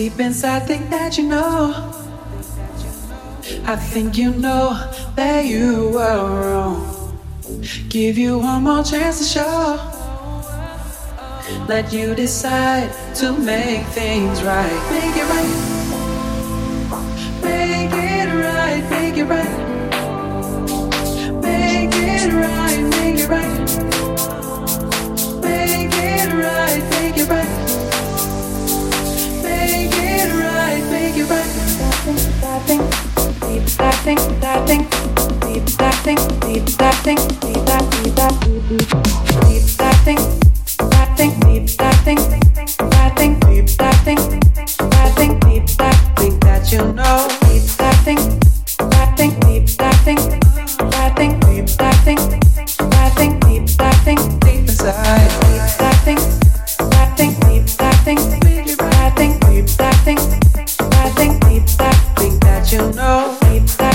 Deep inside, think that you know. I think you know that you were wrong. Give you one more chance to show. Let you decide to make things right. Make it right. Make it right. Make it right. you know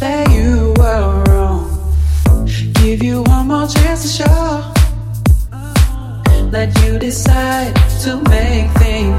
that you were wrong. Give you one more chance to show. Let you decide to make things.